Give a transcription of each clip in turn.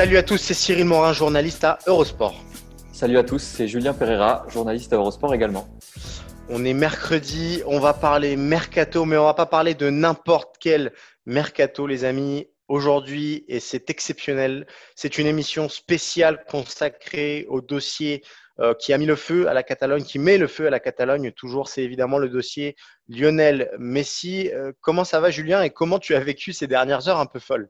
Salut à tous, c'est Cyril Morin, journaliste à Eurosport. Salut à tous, c'est Julien Pereira, journaliste à Eurosport également. On est mercredi, on va parler mercato, mais on va pas parler de n'importe quel mercato, les amis. Aujourd'hui, et c'est exceptionnel, c'est une émission spéciale consacrée au dossier euh, qui a mis le feu à la Catalogne, qui met le feu à la Catalogne. Toujours, c'est évidemment le dossier Lionel Messi. Euh, comment ça va, Julien, et comment tu as vécu ces dernières heures un peu folles?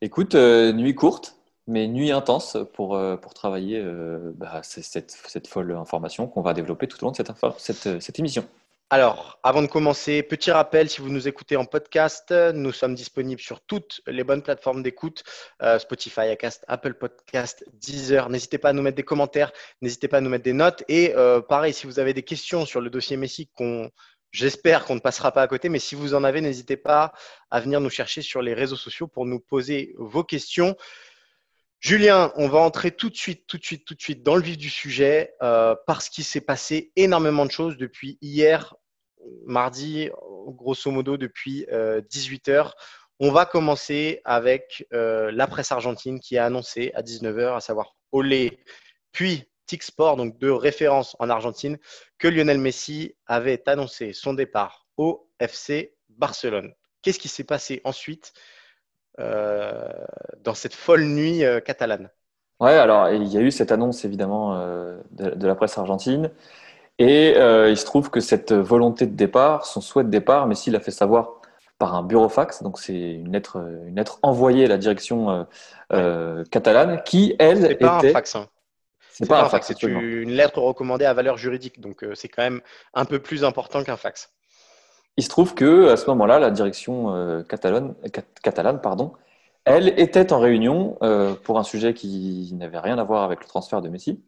Écoute, euh, nuit courte, mais nuit intense pour, euh, pour travailler euh, bah, cette, cette folle information qu'on va développer tout au long de cette, info- cette, émission. Alors, avant de commencer, petit rappel, si vous nous écoutez en podcast, nous sommes disponibles sur toutes les bonnes plateformes d'écoute, euh, Spotify, Acast, Apple Podcast, Deezer. N'hésitez pas à nous mettre des commentaires, n'hésitez pas à nous mettre des notes. Et euh, pareil, si vous avez des questions sur le dossier Messi, qu'on, j'espère qu'on ne passera pas à côté, mais si vous en avez, n'hésitez pas à venir nous chercher sur les réseaux sociaux pour nous poser vos questions. Julien, on va entrer tout de suite, tout de suite, tout de suite dans le vif du sujet euh, parce qu'il s'est passé énormément de choses depuis hier, mardi, grosso modo depuis 18h. On va commencer avec euh, la presse argentine qui a annoncé à 19h, à savoir Olé, puis TIC Sport, donc deux références en Argentine, que Lionel Messi avait annoncé son départ au FC Barcelone. Qu'est-ce qui s'est passé ensuite euh, dans cette folle nuit euh, catalane Ouais, alors il y a eu cette annonce évidemment euh, de, de la presse argentine. Et euh, il se trouve que cette volonté de départ, son souhait de départ, Messi l'a fait savoir par un burofax, donc c'est une lettre, une lettre envoyée à la direction euh, euh, catalane, qui elle C'est pas était. un fax. hein. C'est pas un fax, c'est une lettre recommandée à valeur juridique. Donc, euh, c'est quand même un peu plus important qu'un fax. Il se trouve que à ce moment-là, la direction euh, catalane, cat- catalane, elle était en réunion euh, pour un sujet qui n'avait rien à voir avec le transfert de Messi.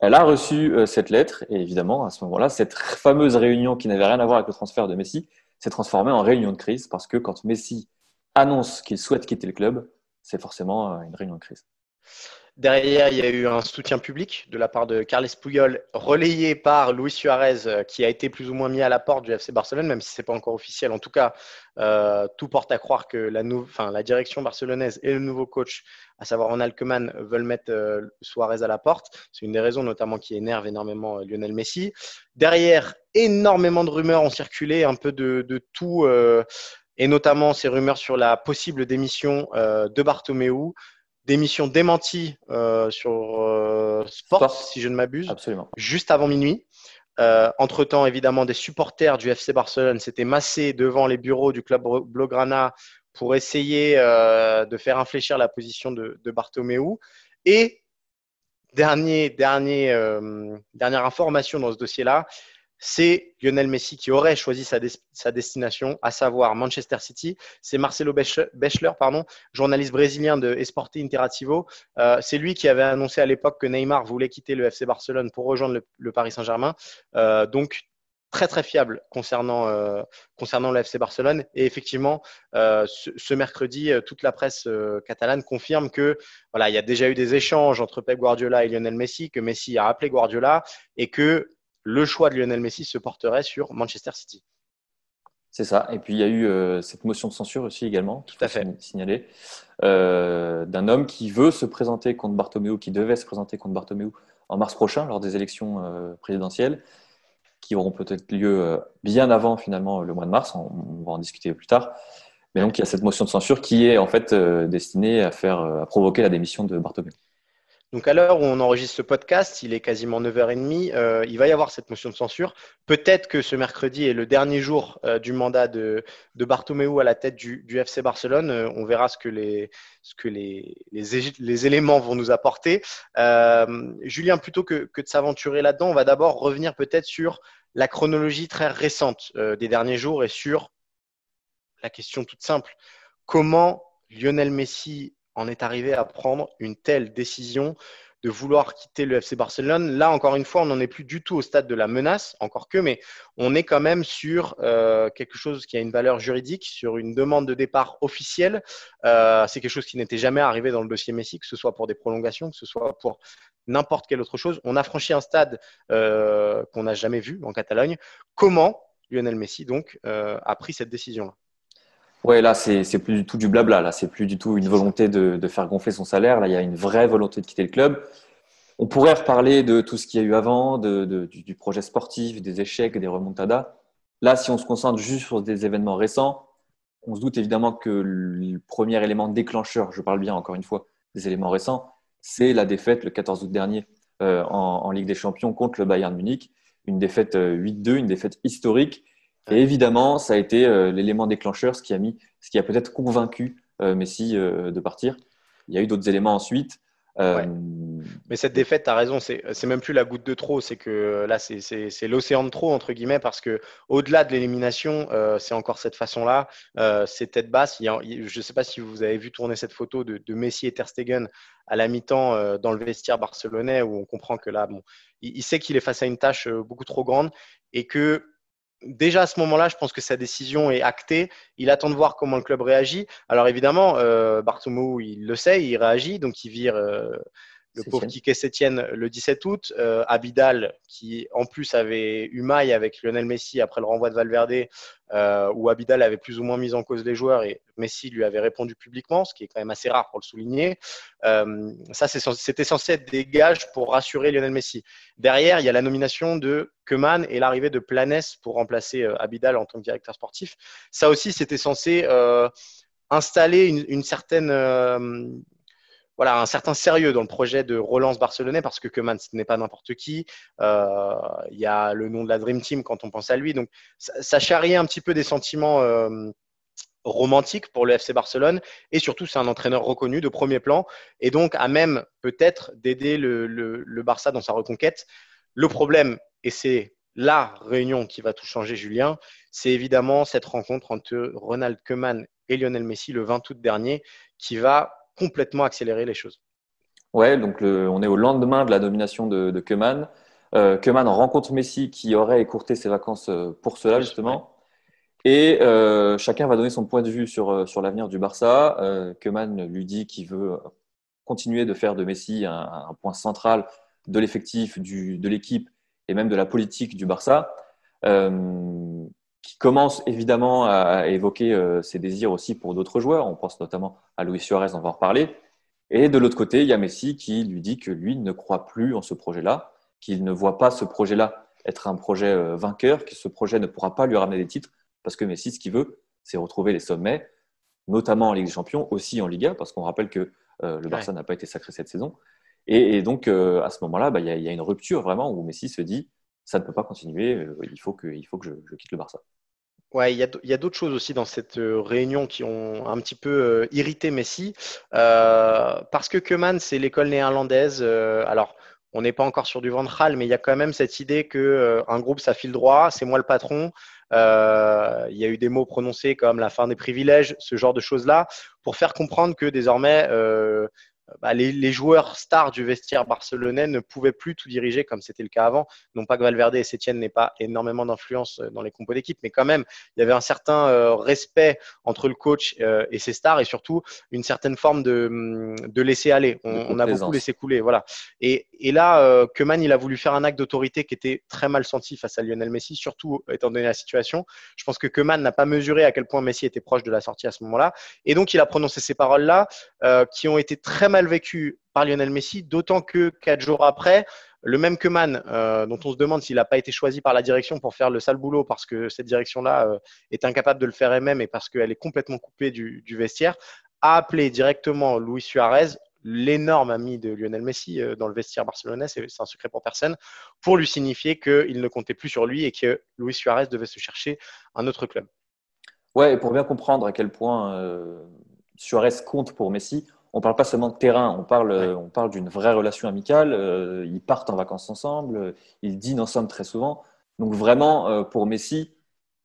Elle a reçu euh, cette lettre et évidemment, à ce moment-là, cette fameuse réunion qui n'avait rien à voir avec le transfert de Messi s'est transformée en réunion de crise parce que quand Messi annonce qu'il souhaite quitter le club, c'est forcément euh, une réunion de crise. Derrière, il y a eu un soutien public de la part de Carles Puyol, relayé par Luis Suarez, euh, qui a été plus ou moins mis à la porte du FC Barcelone, même si ce n'est pas encore officiel. En tout cas, euh, tout porte à croire que la, direction barcelonaise et le nouveau coach, à savoir Ronald Koeman, veulent mettre euh, Suarez à la porte. C'est une des raisons notamment qui énerve énormément Lionel Messi. Derrière, énormément de rumeurs ont circulé, un peu de, tout, et notamment ces rumeurs sur la possible démission de Bartomeu, démission démentie euh, sur euh, Sport, Sport. si je ne m'abuse, Absolument. juste avant minuit. Euh, entre-temps, évidemment, des supporters du FC Barcelone s'étaient massés devant les bureaux du club Blaugrana pour essayer de faire infléchir la position de, de Bartomeu. Et dernier, dernier, dernière information dans ce dossier-là, c'est Lionel Messi qui aurait choisi sa, des- sa destination, à savoir Manchester City. C'est Marcelo Bech- Bechler, pardon, journaliste brésilien de Esporte Interativo. Euh, c'est lui qui avait annoncé à l'époque que Neymar voulait quitter le FC Barcelone pour rejoindre le, Paris Saint-Germain. Euh, donc, très très fiable concernant, euh, concernant le FC Barcelone. Et effectivement, euh, ce, mercredi, toute la presse catalane confirme que voilà, il y a déjà eu des échanges entre Pep Guardiola et Lionel Messi, que Messi a appelé Guardiola et que le choix de Lionel Messi se porterait sur Manchester City. C'est ça. Et puis il y a eu euh, cette motion de censure aussi également, Tout à fait. sign- signaler, euh, d'un homme qui veut se présenter contre Bartomeu, qui devait se présenter contre Bartomeu en mars prochain lors des élections euh, présidentielles, qui auront peut-être lieu bien avant finalement le mois de mars. On, on va en discuter plus tard. Mais donc il y a cette motion de censure qui est en fait destinée à faire, à provoquer la démission de Bartomeu. Donc à l'heure où on enregistre ce podcast, il est quasiment 9h30, euh, il va y avoir cette motion de censure. Peut-être que ce mercredi est le dernier jour euh, du mandat de, de Bartomeu à la tête du, FC Barcelone. Euh, on verra ce que les, ce que les, les, éléments vont nous apporter. Julien, plutôt que, que de s'aventurer là-dedans, on va d'abord revenir peut-être sur la chronologie très récente des derniers jours et sur la question toute simple. Comment Lionel Messi en est arrivé à prendre une telle décision de vouloir quitter le FC Barcelone. Là, encore une fois, on n'en est plus du tout au stade de la menace, encore que, mais on est quand même sur euh, quelque chose qui a une valeur juridique, sur une demande de départ officielle. Euh, c'est quelque chose qui n'était jamais arrivé dans le dossier Messi, que ce soit pour des prolongations, que ce soit pour n'importe quelle autre chose. On a franchi un stade euh, qu'on n'a jamais vu en Catalogne. Comment Lionel Messi, donc, a pris cette décision-là? Ouais, là, c'est plus du tout du blabla. Là, c'est plus du tout une volonté de, de, faire gonfler son salaire. Là, il y a une vraie volonté de quitter le club. On pourrait reparler de tout ce qu'il y a eu avant, de, du, projet sportif, des échecs, des remontadas. Là, si on se concentre juste sur des événements récents, on se doute évidemment que le premier élément déclencheur, je parle bien encore une fois des éléments récents, c'est la défaite le 14 août dernier euh, en, en, Ligue des Champions contre le Bayern Munich. Une défaite 8-2, euh, une défaite historique et évidemment, ça a été euh, l'élément déclencheur, ce qui a, mis, ce qui a peut-être convaincu euh, Messi euh, de partir. Il y a eu d'autres éléments ensuite. Mais cette défaite, tu as raison, c'est même plus la goutte de trop, c'est que là, c'est l'océan de trop, entre guillemets, parce que au-delà de l'élimination, c'est encore cette façon-là, c'est tête basse. je ne sais pas si vous avez vu tourner cette photo de, Messi et Ter Stegen à la mi-temps dans le vestiaire barcelonais, où on comprend que là, bon, il sait qu'il est face à une tâche beaucoup trop grande et que déjà à ce moment-là, je pense que sa décision est actée. Il attend de voir comment le club réagit. Alors évidemment, euh, il le sait, il réagit, donc il vire euh, le pauvre Kike Sétienne le 17 août. Euh, Abidal, qui en plus avait eu maille avec Lionel Messi après le renvoi de Valverde, euh, où Abidal avait plus ou moins mis en cause les joueurs et Messi lui avait répondu publiquement, ce qui est quand même assez rare pour le souligner. Euh, ça, c'était censé être des gages pour rassurer Lionel Messi. Derrière, il y a la nomination de Keman et l'arrivée de Planes pour remplacer Abidal en tant que directeur sportif. Ça aussi, c'était censé installer une, une certaine voilà, un certain sérieux dans le projet de relance barcelonais parce que Keman, ce n'est pas n'importe qui. Euh, il y a le nom de la Dream Team quand on pense à lui. Donc, ça, charrie un petit peu des sentiments euh, romantiques pour le FC Barcelone. Et surtout, c'est un entraîneur reconnu de premier plan et donc à même peut-être d'aider le, le, Barça dans sa reconquête. Le problème, et c'est la réunion qui va tout changer, Julien, c'est évidemment cette rencontre entre Ronald Koeman et Lionel Messi le 20 août dernier qui va complètement accélérer les choses. Ouais, donc on est au lendemain de la nomination de, de Keman. Euh, rencontre Messi qui aurait écourté ses vacances euh, pour cela justement. Et euh, chacun va donner son point de vue sur, sur l'avenir du Barça. Euh, Keman lui dit qu'il veut continuer de faire de Messi un, un point central de l'effectif, de l'équipe et même de la politique du Barça. Euh, qui commence évidemment à évoquer euh, ses désirs aussi pour d'autres joueurs. On pense notamment à Luis Suarez, on va en reparler. Et de l'autre côté, il y a Messi qui lui dit que lui ne croit plus en ce projet-là, qu'il ne voit pas ce projet-là être un projet euh, vainqueur, que ce projet ne pourra pas lui ramener des titres, parce que Messi, ce qu'il veut, c'est retrouver les sommets, notamment en Ligue des Champions, aussi en Liga, parce qu'on rappelle que euh, le Barça n'a pas été sacré cette saison. Et, donc, à ce moment-là, bah, il y, a une rupture vraiment où Messi se dit ça ne peut pas continuer, euh, il faut que, je, quitte le Barça. Ouais, il y a, d'autres choses aussi dans cette euh, réunion qui ont un petit peu euh, irrité Messi. parce que Keman, c'est l'école néerlandaise. alors, on n'est pas encore sur du ventral, mais il y a quand même cette idée que un groupe, ça file droit, c'est moi le patron. il y a eu des mots prononcés comme la fin des privilèges, ce genre de choses-là, pour faire comprendre que désormais, bah, les, joueurs stars du vestiaire barcelonais ne pouvaient plus tout diriger comme c'était le cas avant. Non pas que Valverde et Sétienne n'aient pas énormément d'influence euh, dans les compos d'équipe, mais quand même, il y avait un certain euh, respect entre le coach euh, et ses stars et surtout une certaine forme de, de laisser aller. On, a beaucoup laissé couler. Voilà. Et, et là, euh, il a voulu faire un acte d'autorité qui était très mal senti face à Lionel Messi, surtout étant donné la situation. Je pense que Keman n'a pas mesuré à quel point Messi était proche de la sortie à ce moment-là. Et donc, il a prononcé ces paroles-là qui ont été très mal vécu par Lionel Messi, d'autant que quatre jours après, le même que euh, dont on se demande s'il n'a pas été choisi par la direction pour faire le sale boulot parce que cette direction-là euh, est incapable de le faire elle-même et parce qu'elle est complètement coupée du, vestiaire, a appelé directement Luis Suarez, l'énorme ami de Lionel Messi dans le vestiaire barcelonais, c'est un secret pour personne, pour lui signifier qu'il ne comptait plus sur lui et que Luis Suarez devait se chercher un autre club. Ouais, et pour bien comprendre à quel point Suarez compte pour Messi, on ne parle pas seulement de terrain, on parle, on parle d'une vraie relation amicale. Euh, ils partent en vacances ensemble, ils dînent ensemble très souvent. Donc vraiment, euh, pour Messi,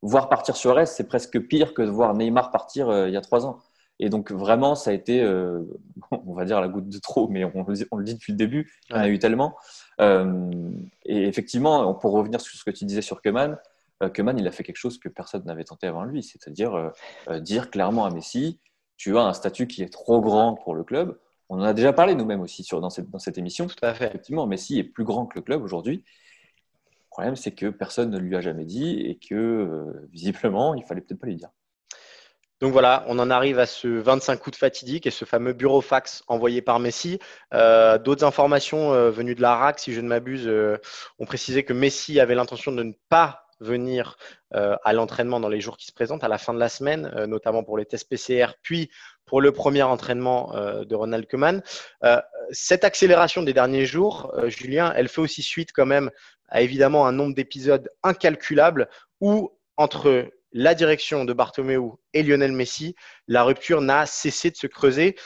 voir partir Suarez, c'est presque pire que de voir Neymar partir euh, il y a trois ans. Et donc vraiment, ça a été, on va dire la goutte de trop, mais on, le dit depuis le début, il y en a eu tellement. et effectivement, pour revenir sur ce que tu disais sur Keman, Keman, il a fait quelque chose que personne n'avait tenté avant lui, c'est-à-dire dire clairement à Messi, tu as un statut qui est trop grand pour le club. On en a déjà parlé nous-mêmes aussi sur, dans, cette, dans cette émission. Tout à fait. Effectivement, Messi est plus grand que le club aujourd'hui. Le problème, c'est que personne ne lui a jamais dit et que euh, visiblement, il fallait peut-être pas lui dire. Donc voilà, on en arrive à ce 25 coups de fatidique et ce fameux bureau fax envoyé par Messi. Euh, d'autres informations euh, venues de la RAC, si je ne m'abuse, ont précisé que Messi avait l'intention de ne pas venir euh, à l'entraînement dans les jours qui se présentent, à la fin de la semaine, euh, notamment pour les tests PCR, puis pour le premier entraînement euh, de Ronald Koeman. cette accélération des derniers jours, Julien, elle fait aussi suite quand même à évidemment un nombre d'épisodes incalculables où entre la direction de Bartomeu et Lionel Messi, la rupture n'a cessé de se creuser.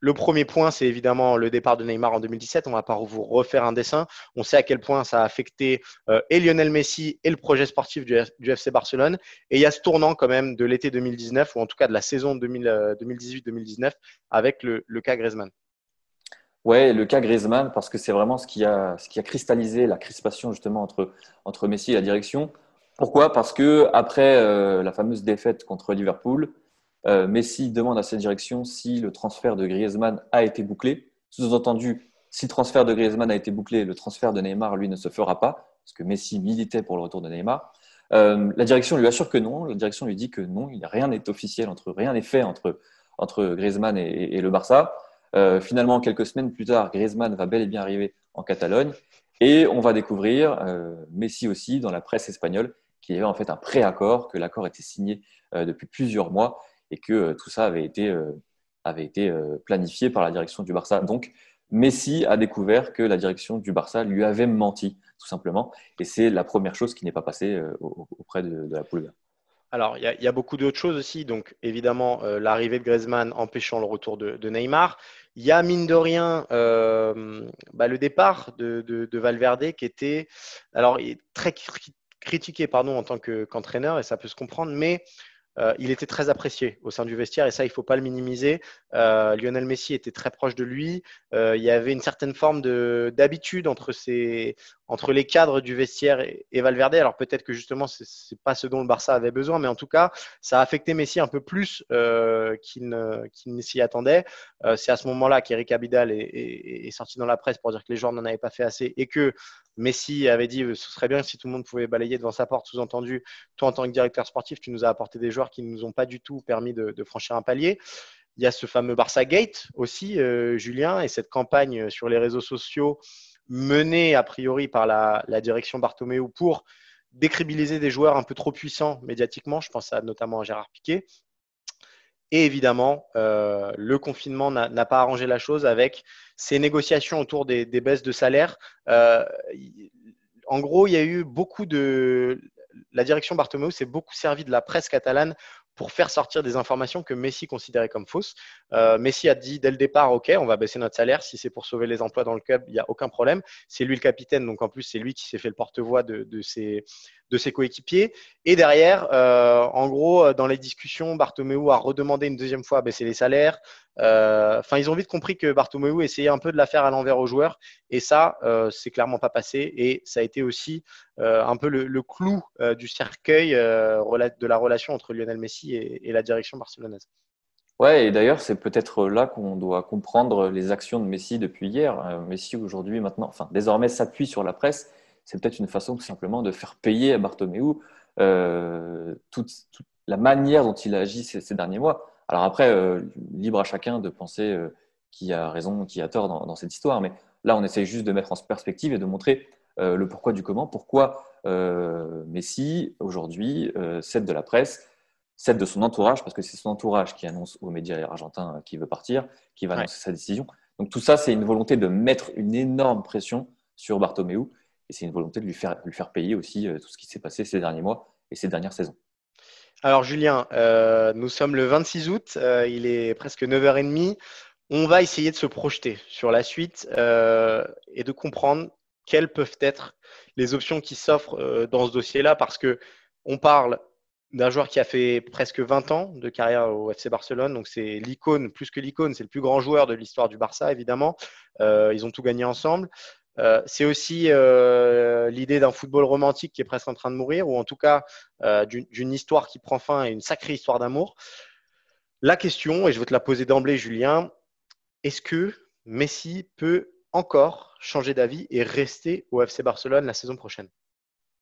Le premier point, c'est évidemment le départ de Neymar en 2017. On va pas vous refaire un dessin. On sait à quel point ça a affecté euh, et Lionel Messi et le projet sportif du, FC Barcelone. Et il y a ce tournant quand même de l'été 2019, ou en tout cas de la saison 2018-2019, euh, avec le, cas Griezmann. Ouais, le cas Griezmann, parce que c'est vraiment ce qui, a, cristallisé la crispation justement entre, Messi et la direction. Pourquoi? Parce que après euh, la fameuse défaite contre Liverpool, Messi demande à cette direction si le transfert de Griezmann a été bouclé. Sous-entendu, si le transfert de Griezmann a été bouclé, le transfert de Neymar, lui, ne se fera pas, parce que Messi militait pour le retour de Neymar. Euh, la direction lui assure que non. La direction lui dit que non, rien n'est officiel, entre, rien n'est fait entre, entre Griezmann et, le Barça. Euh, finalement, quelques semaines plus tard, Griezmann va bel et bien arriver en Catalogne. Et on va découvrir, Messi aussi, dans la presse espagnole, qu'il y avait en fait un préaccord, que l'accord était signé depuis plusieurs mois et que euh, tout ça avait été, euh, avait été euh, planifié par la direction du Barça. Donc, Messi a découvert que la direction du Barça lui avait menti, tout simplement. Et c'est la première chose qui n'est pas passée auprès de, la Pulga. Alors, il y, a beaucoup d'autres choses aussi. Donc, évidemment, l'arrivée de Griezmann empêchant le retour de, Neymar. Il y a, mine de rien, bah, le départ de, Valverde qui était alors, très critiqué pardon, en tant qu'entraîneur, et ça peut se comprendre, mais euh, il était très apprécié au sein du vestiaire et ça, il ne faut pas le minimiser. Euh, Lionel Messi était très proche de lui. Euh, il y avait une certaine forme d'habitude entre, entre les cadres du vestiaire et, Valverde. Alors peut-être que justement, ce n'est pas ce dont le Barça avait besoin, mais en tout cas, ça a affecté Messi un peu plus qu'il ne, s'y attendait. C'est à ce moment-là qu'Eric Abidal est, est, sorti dans la presse pour dire que les joueurs n'en avaient pas fait assez et que Messi avait dit ce serait bien si tout le monde pouvait balayer devant sa porte, sous-entendu, toi en tant que directeur sportif, tu nous as apporté des joueurs qui ne nous ont pas du tout permis de, franchir un palier. Il y a ce fameux Barça Gate aussi, euh, Julien, et cette campagne sur les réseaux sociaux menée a priori par la, direction Bartomeu pour décribiliser des joueurs un peu trop puissants médiatiquement. Je pense à, notamment à Gérard Piquet. Et évidemment, euh, le confinement n'a pas arrangé la chose avec ces négociations autour des, baisses de salaire. Euh, en gros, il y a eu beaucoup de. La direction Bartomeu s'est beaucoup servi de la presse catalane pour faire sortir des informations que Messi considérait comme fausses. Euh, Messi a dit dès le départ, OK, on va baisser notre salaire. Si c'est pour sauver les emplois dans le club, il n'y a aucun problème. C'est lui le capitaine, donc en plus, c'est lui qui s'est fait le porte-voix de, ses, de ses coéquipiers. Et derrière, euh, en gros, euh, dans les discussions, Bartomeu a redemandé une deuxième fois à baisser les salaires. Euh, enfin, ils ont vite compris que Bartomeu essayait un peu de la faire à l'envers aux joueurs. Et ça, c'est clairement pas passé. Et ça a été aussi un peu le, clou du cercueil de la relation entre Lionel Messi et, la direction barcelonaise. Ouais, et d'ailleurs, c'est peut-être là qu'on doit comprendre les actions de Messi depuis hier. Messi, aujourd'hui, maintenant, enfin, désormais s'appuie sur la presse c'est peut-être une façon tout simplement de faire payer à Bartomeu euh, toute, la manière dont il a agi ces, derniers mois. Alors après, euh, libre à chacun de penser euh, qui a raison, qui a tort dans, cette histoire, mais là, on essaye juste de mettre en perspective et de montrer le pourquoi du comment, pourquoi Messi, aujourd'hui, cède de la presse, celle de son entourage, parce que c'est son entourage qui annonce aux médias argentins qu'il veut partir, qui va annoncer sa décision. Donc tout ça, c'est une volonté de mettre une énorme pression sur Bartomeu et c'est une volonté de lui faire, lui faire payer aussi euh, tout ce qui s'est passé ces derniers mois et ces dernières saisons. Alors Julien, euh, nous sommes le 26 août, euh, il est presque 9h30. On va essayer de se projeter sur la suite et de comprendre quelles peuvent être les options qui s'offrent dans ce dossier-là parce que on parle d'un joueur qui a fait presque 20 ans de carrière au FC Barcelone. Donc, c'est l'icône, plus que l'icône, c'est le plus grand joueur de l'histoire du Barça, évidemment. Ils ont tout gagné ensemble. Euh, c'est aussi euh, l'idée d'un football romantique qui est presque en train de mourir, ou en tout cas d'une histoire qui prend fin et une sacrée histoire d'amour. La question, et je vais te la poser d'emblée, Julien, est-ce que Messi peut encore changer d'avis et rester au FC Barcelone la saison prochaine?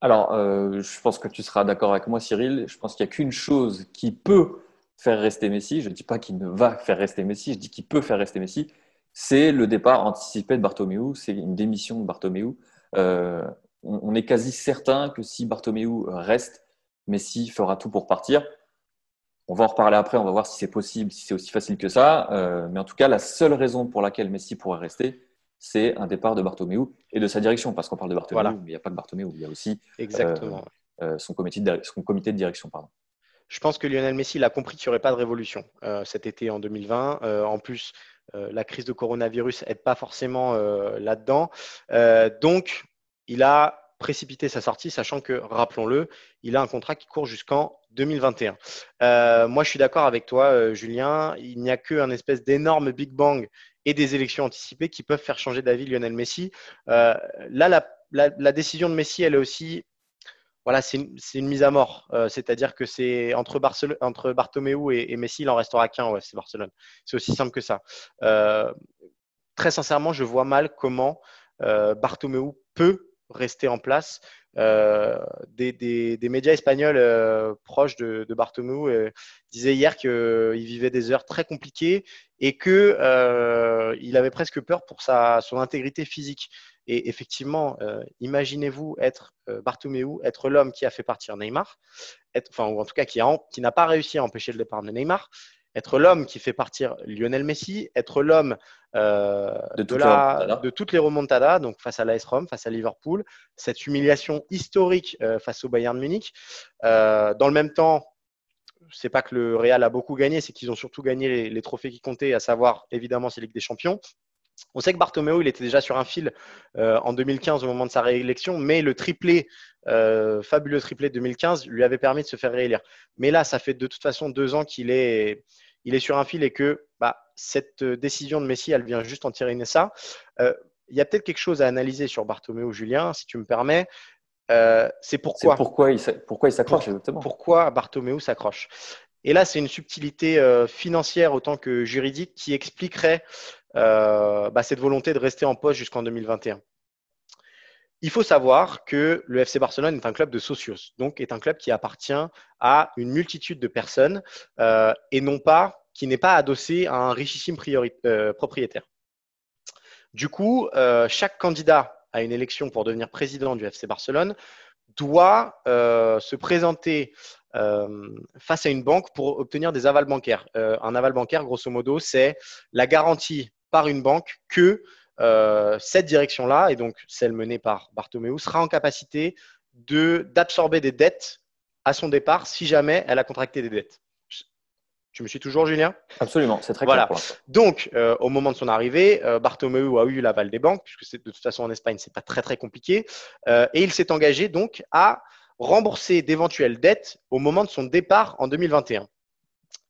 Alors, euh, je pense que tu seras d'accord avec moi, Cyril. Je pense qu'il n'y a qu'une chose qui peut faire rester Messi. Je ne dis pas qu'il ne va faire rester Messi, je dis qu'il peut faire rester Messi. C'est le départ anticipé de Bartomeu. C'est une démission de Bartomeu. Euh, on, est quasi certain que si Bartomeu reste, Messi fera tout pour partir. On va en reparler après, on va voir si c'est possible, si c'est aussi facile que ça. Euh, mais en tout cas, la seule raison pour laquelle Messi pourrait rester, c'est un départ de Bartomeu et de sa direction, parce qu'on parle de Bartomeu, mais il n'y a pas que Bartomeu, il y a aussi Exactement. Euh, son, comité de, son comité de direction. Pardon. Je pense que Lionel Messi a compris qu'il n'y aurait pas de révolution cet été en 2020. en plus, la crise de coronavirus n'aide pas forcément là-dedans. donc, il a précipité sa sortie, sachant que, rappelons-le, il a un contrat qui court jusqu'en 2021. moi, je suis d'accord avec toi, Julien. Il n'y a qu'un espèce d'énorme Big Bang et des élections anticipées qui peuvent faire changer d'avis Lionel Messi. Euh, là, la, décision de Messi, elle est aussi, voilà, c'est une, mise à mort. Euh, c'est-à-dire que c'est entre, Bartomeu et, Messi, il en restera qu'un ouais, c'est Barcelone. C'est aussi simple que ça. Euh, très sincèrement, je vois mal comment Bartomeu peut rester en place euh, des, médias espagnols euh, proches de, de euh, disaient hier qu'il vivait des heures très compliquées et qu'il il avait presque peur pour son intégrité physique. Et effectivement, imaginez-vous être Bartomeu, être l'homme qui a fait partir Neymar, être, enfin, ou en tout cas qui n'a pas réussi à empêcher le départ de Neymar, être l'homme qui fait partir Lionel Messi, être l'homme euh, de, toutes les remontadas, donc face à l'AS Rome, face à Liverpool, cette humiliation historique euh, face au Bayern Munich. Euh, dans le même temps, c'est pas que le Real a beaucoup gagné, c'est qu'ils ont surtout gagné les, trophées qui comptaient, à savoir évidemment c'est Ligue des Champions. On sait que Bartomeu, il était déjà sur un fil en 2015 au moment de sa réélection, mais le triplé, fabuleux triplé de 2015, lui avait permis de se faire réélire. Mais là, ça fait de toute façon deux ans qu'il est, il est sur un fil et que bah, cette euh, décision de Messi, elle vient juste en tirer ça. Euh, il y a peut-être quelque chose à analyser sur Bartomeu Julien, si tu me permets. Euh, c'est pourquoi, pourquoi il s'accroche exactement. Pourquoi Bartomeu s'accroche. Et là, c'est une subtilité financière autant que juridique qui expliquerait bah, cette volonté de rester en poste jusqu'en 2021. Il faut savoir que le FC Barcelone est un club de socios, donc est un club qui appartient à une multitude de personnes euh, et non pas qui n'est pas adossé à un richissime euh, propriétaire. Du coup, euh, chaque candidat à une élection pour devenir président du FC Barcelone doit se présenter face à une banque pour obtenir des avals bancaires. un aval bancaire, grosso modo, c'est la garantie par une banque que euh, cette direction-là, et donc celle menée par Bartomeu, sera en capacité d'absorber des dettes à son départ si jamais elle a contracté des dettes. Tu me suis toujours, Julien? Absolument, c'est très clair. Donc, euh, au moment de son arrivée, euh, Bartomeu a eu l'aval des banques, puisque de toute façon en Espagne, c'est pas très très compliqué, et il s'est engagé donc à rembourser d'éventuelles dettes au moment de son départ en 2021.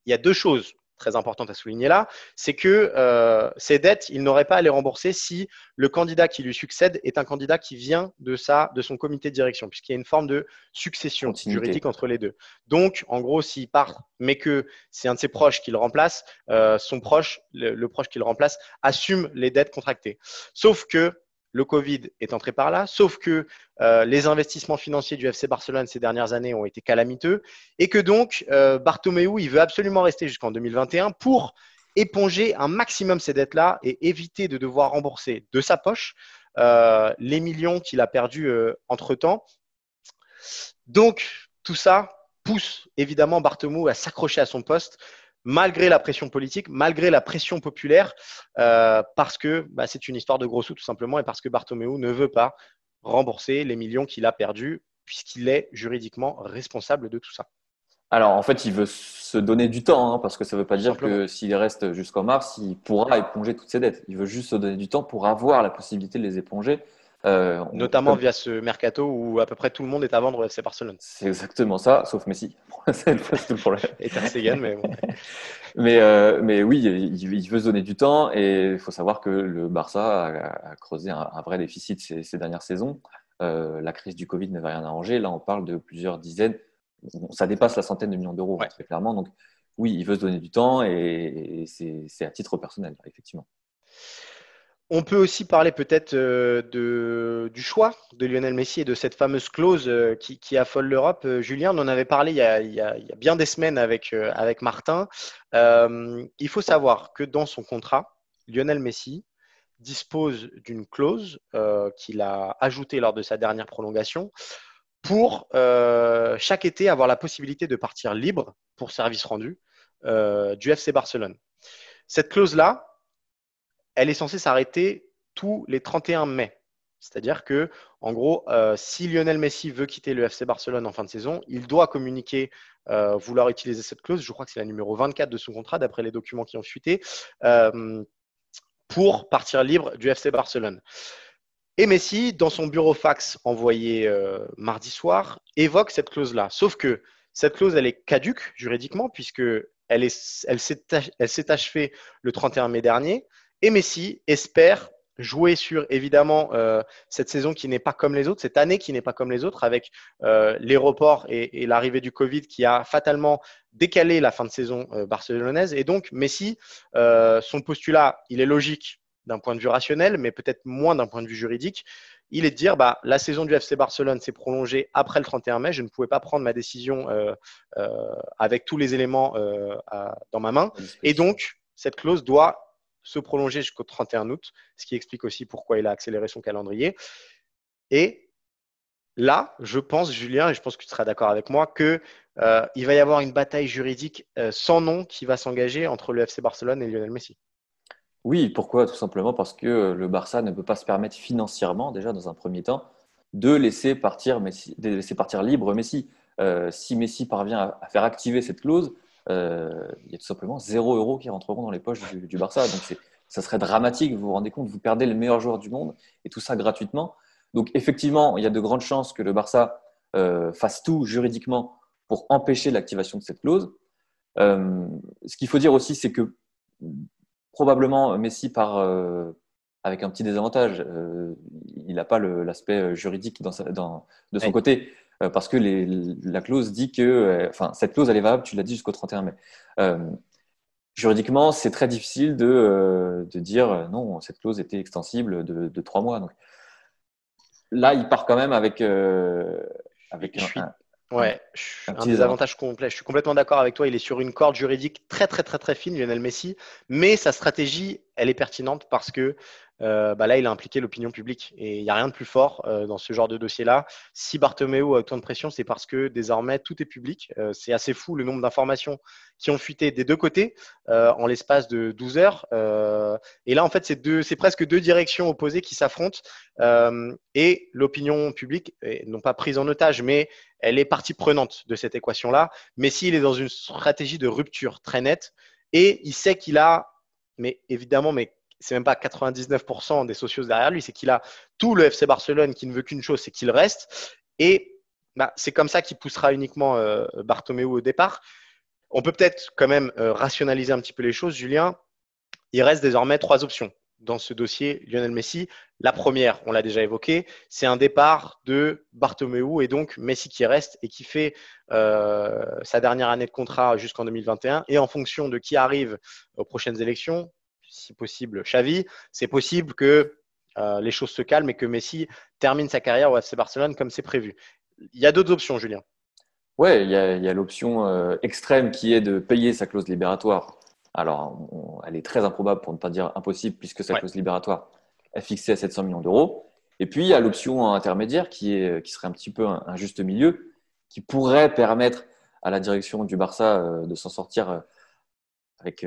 Il y a deux choses très importante à souligner là, c'est que euh, ces dettes, il n'aurait pas à les rembourser si le candidat qui lui succède est un candidat qui vient de, sa, de son comité de direction, puisqu'il y a une forme de succession juridique entre les deux. Donc, en gros, s'il part, mais que c'est un de ses proches qui le remplace, euh, son proche, le, proche qui le remplace, assume les dettes contractées. Sauf que le Covid est entré par là, sauf que euh, les investissements financiers du FC Barcelone ces dernières années ont été calamiteux et que donc euh, Bartomeu, il veut absolument rester jusqu'en 2021 pour éponger un maximum ces dettes-là et éviter de devoir rembourser de sa poche euh, les millions qu'il a perdus entre-temps. Donc, tout ça pousse évidemment Bartomeu à s'accrocher à son poste malgré la pression politique, malgré la pression populaire, euh, parce que bah, c'est une histoire de gros sous tout simplement et parce que Bartomeu ne veut pas rembourser les millions qu'il a perdus puisqu'il est juridiquement responsable de tout ça. Alors en fait, il veut se donner du temps, hein, parce que ça ne veut pas dire que s'il reste jusqu'en mars, il pourra éponger toutes ses dettes. Il veut juste se donner du temps pour avoir la possibilité de les éponger. Euh, Notamment via ce mercato où à peu près tout le monde est à vendre au FC Barcelone. C'est exactement ça, sauf Messi. c'est tout le problème. Et Ter mais bon. mais, euh, mais oui, il, veut se donner du temps et il faut savoir que le Barça a, creusé un, vrai déficit ces, dernières saisons. Euh, la crise du Covid n'avait rien arrangé. Là, on parle de plusieurs dizaines, ça dépasse la centaine de millions d'euros, très clairement. Donc, oui, il veut se donner du temps et c'est à titre personnel, effectivement. On peut aussi parler peut-être euh, du choix de Lionel Messi et de cette fameuse clause euh, qui, affole l'Europe. Euh, Julien, on en avait parlé il y a, bien des semaines avec, avec Martin. il faut savoir que dans son contrat, Lionel Messi dispose d'une clause qu'il a ajoutée lors de sa dernière prolongation pour chaque été avoir la possibilité de partir libre pour service rendu du FC Barcelone. Cette clause-là, elle est censée s'arrêter tous les 31 mai. C'est-à-dire que, en gros, euh, si Lionel Messi veut quitter le FC Barcelone en fin de saison, il doit communiquer euh, vouloir utiliser cette clause. Je crois que c'est la numéro 24 de son contrat, d'après les documents qui ont fuité, euh, pour partir libre du FC Barcelone. Et Messi, dans son bureau fax envoyé mardi soir, évoque cette clause-là. Sauf que cette clause, elle est caduque juridiquement, puisque elle, elle s'est achevée le 31 mai dernier. Et Messi espère jouer sur évidemment euh, cette saison qui n'est pas comme les autres, cette année qui n'est pas comme les autres, avec euh, les reports et, l'arrivée du Covid qui a fatalement décalé la fin de saison euh, barcelonaise. Et donc Messi, son postulat, il est logique d'un point de vue rationnel, mais peut-être moins d'un point de vue juridique. Il est de dire, bah, la saison du FC Barcelone s'est prolongée après le 31 mai. Je ne pouvais pas prendre ma décision avec tous les éléments dans ma main. Et donc, cette clause doit se prolonger jusqu'au 31 août, ce qui explique aussi pourquoi il a accéléré son calendrier. Et là, je pense, Julien, et je pense que tu seras d'accord avec moi, qu'il euh, va y avoir une bataille juridique euh, sans nom qui va s'engager entre le FC Barcelone et Lionel Messi. Oui, pourquoi? Tout simplement parce que le Barça ne peut pas se permettre financièrement, déjà dans un premier temps, de laisser partir, Messi, de laisser partir libre Messi. Euh, si Messi parvient à faire activer cette clause, euh, il y a tout simplement 0 euros qui rentreront dans les poches du, Barça. Donc ça serait dramatique, vous vous rendez compte, vous perdez le meilleur joueur du monde et tout ça gratuitement. Donc effectivement, il y a de grandes chances que le Barça euh, fasse tout juridiquement pour empêcher l'activation de cette clause. Euh, ce qu'il faut dire aussi, c'est que probablement Messi part avec un petit désavantage. il n'a pas l'aspect juridique dans, de son côté. Euh, parce que la clause dit que, euh, enfin, cette clause, elle est valable, tu l'as dit, jusqu'au 31 mai. Euh, juridiquement, c'est très difficile de, de, dire non, cette clause était extensible de, trois mois. Donc, là, il part quand même avec, avec un, Ouais, un, un désavantage complet. Je suis complètement d'accord avec toi. Il est sur une corde juridique très, très, très, très fine, Lionel Messi. Mais sa stratégie, elle est pertinente parce que euh, bah là, il a impliqué l'opinion publique. Et il n'y a rien de plus fort euh, dans ce genre de dossier-là. Si Bartomeu a autant de pression, c'est parce que désormais, tout est public. Euh, c'est assez fou le nombre d'informations qui ont fuité des deux côtés en l'espace de 12 heures. et là, en fait, c'est presque deux directions opposées qui s'affrontent. et l'opinion publique, non pas prise en otage, mais elle est partie prenante de cette équation-là. Mais s'il est dans une stratégie de rupture très nette et il sait qu'il a, mais évidemment, mais c'est même pas 99% des socios derrière lui, c'est qu'il a tout le FC Barcelone qui ne veut qu'une chose, c'est qu'il reste. Et bah, c'est comme ça qu'il poussera uniquement euh, au départ. On peut peut-être quand même euh, rationaliser un petit peu les choses, Julien. Il reste désormais trois options dans ce dossier Lionel Messi. La première, on l'a déjà évoqué, c'est un départ de Bartomeu et donc Messi qui reste et qui fait euh, sa dernière année de contrat jusqu'en 2021. Et en fonction de qui arrive aux prochaines élections, si possible Xavi, c'est possible que euh, les choses se calment et que Messi termine sa carrière au FC Barcelone comme c'est prévu. Il y a d'autres options, Julien. Ouais, il y a, l'option euh, extrême qui est de payer sa clause libératoire. Alors, elle est très improbable pour ne pas dire impossible puisque sa clause libératoire est fixée à 700 millions d'euros. Et puis, il y a l'option intermédiaire qui, est, qui serait un petit peu un, juste milieu, qui pourrait permettre à la direction du Barça de s'en sortir avec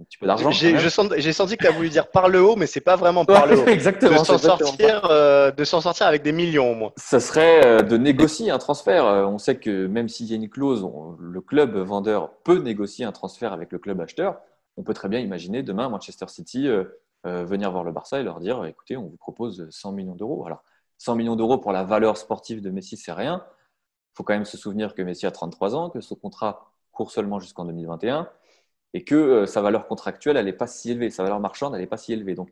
un petit peu d'argent. J'ai senti que tu as voulu dire par le haut, mais c'est pas vraiment par le haut. exactement. De s'en sortir, euh, sortir, avec des millions au moins. Ça serait euh, de négocier un transfert. Euh, on sait que même s'il y a une clause, le club vendeur peut négocier un transfert avec le club acheteur. On peut très bien imaginer demain Manchester City venir voir le Barça et leur dire écoutez, on vous propose 100 millions d'euros. Alors, 100 millions d'euros pour la valeur sportive de Messi, c'est rien. Il faut quand même se souvenir que Messi a 33 ans, que son contrat court seulement jusqu'en 2021 et que euh, sa valeur contractuelle, elle n'est pas si élevée, sa valeur marchande, n'est pas si élevée. Donc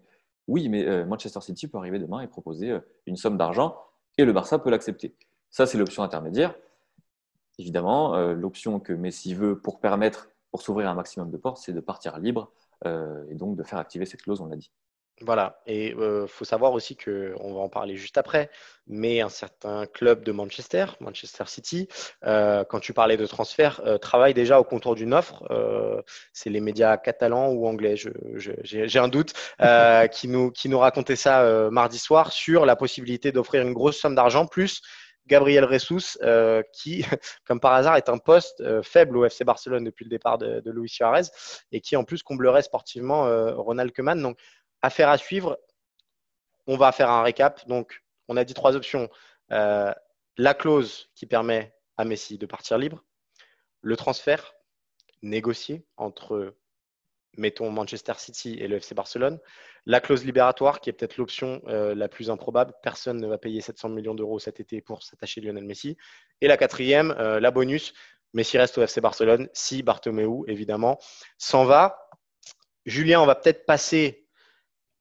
oui, mais euh, Manchester City peut arriver demain et proposer euh, une somme d'argent et le Barça peut l'accepter. Ça, c'est l'option intermédiaire. Évidemment, l'option que Messi veut pour permettre, pour s'ouvrir un maximum de portes, c'est de partir libre et donc de faire activer cette clause, on l'a dit. Voilà, et il euh, faut savoir aussi que, on va en parler juste après, mais un certain club de Manchester, Manchester City, euh, quand tu parlais de transfert, euh, travaille déjà au contour d'une offre. c'est les médias catalans ou anglais, j'ai un doute, qui, nous, qui nous racontaient ça mardi soir sur la possibilité d'offrir une grosse somme d'argent plus Gabriel Ressus, qui, comme par hasard, est un poste faible au FC Barcelone depuis le départ de, de, Luis Suarez et qui en plus comblerait sportivement Ronald Koeman. Donc Affaire à suivre. On va faire un récap. Donc, on a dit trois options. Euh, la clause qui permet à Messi de partir libre, le transfert négocié entre, mettons, Manchester City et le FC Barcelone, la clause libératoire qui est peut-être l'option euh, la plus improbable. Personne ne va payer 700 millions d'euros cet été pour s'attacher Lionel Messi. Et la quatrième, euh, la bonus, Messi reste au FC Barcelone si Bartomeu, évidemment, s'en va. Julien, on va peut-être passer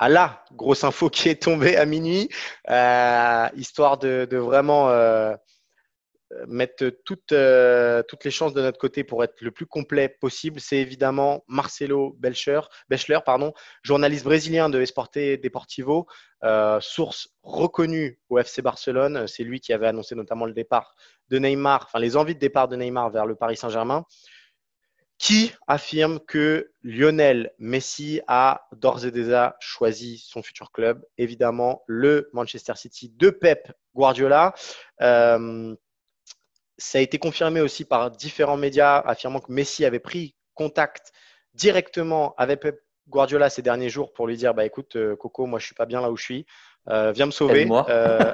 à la grosse info qui est tombée à minuit, euh, histoire de, vraiment euh, mettre toutes, euh, les chances de notre côté pour être le plus complet possible. C'est évidemment Marcelo Belcher, journaliste brésilien de Esporte Deportivo, source reconnue au FC Barcelone. C'est lui qui avait annoncé notamment le départ de Neymar, enfin les envies de départ de Neymar vers le Paris Saint-Germain qui affirme que Lionel Messi a d'ores et déjà choisi son futur club, évidemment le Manchester City de Pep Guardiola. Euh, ça a été confirmé aussi par différents médias affirmant que Messi avait pris contact directement avec Pep Guardiola ces derniers jours pour lui dire bah écoute euh, Coco moi je suis pas bien là où je suis euh, viens me sauver, aide-moi. Euh,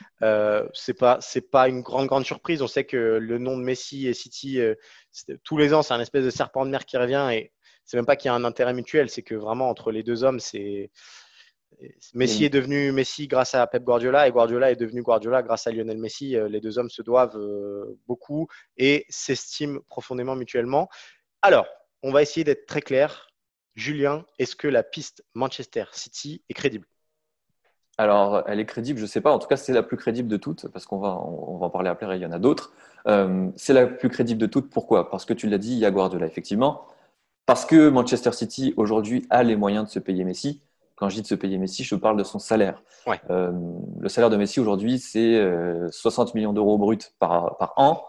euh, c'est pas c'est pas une grande grande surprise. On sait que le nom de Messi et City tous les ans c'est un espèce de serpent de mer qui revient et c'est même pas qu'il y a un intérêt mutuel, c'est que vraiment entre les deux hommes c'est Messi est devenu Messi grâce à Pep Guardiola et Guardiola est devenu Guardiola grâce à Lionel Messi. Les deux hommes se doivent beaucoup et s'estiment profondément mutuellement. Alors, on va essayer d'être très clair. Julien, est-ce que la piste Manchester City est crédible? Alors, elle est crédible, je ne sais pas. En tout cas, c'est la plus crédible de toutes, parce qu'on va, on va en parler après, il y en a d'autres. Euh, c'est la plus crédible de toutes. Pourquoi? Parce que tu l'as dit, il y a Guardiola, effectivement. Parce que Manchester City, aujourd'hui, a les moyens de se payer Messi. Quand je dis de se payer Messi, je parle de son salaire. Euh, le salaire de Messi, aujourd'hui, c'est 60 euh, millions d'euros bruts par, par an,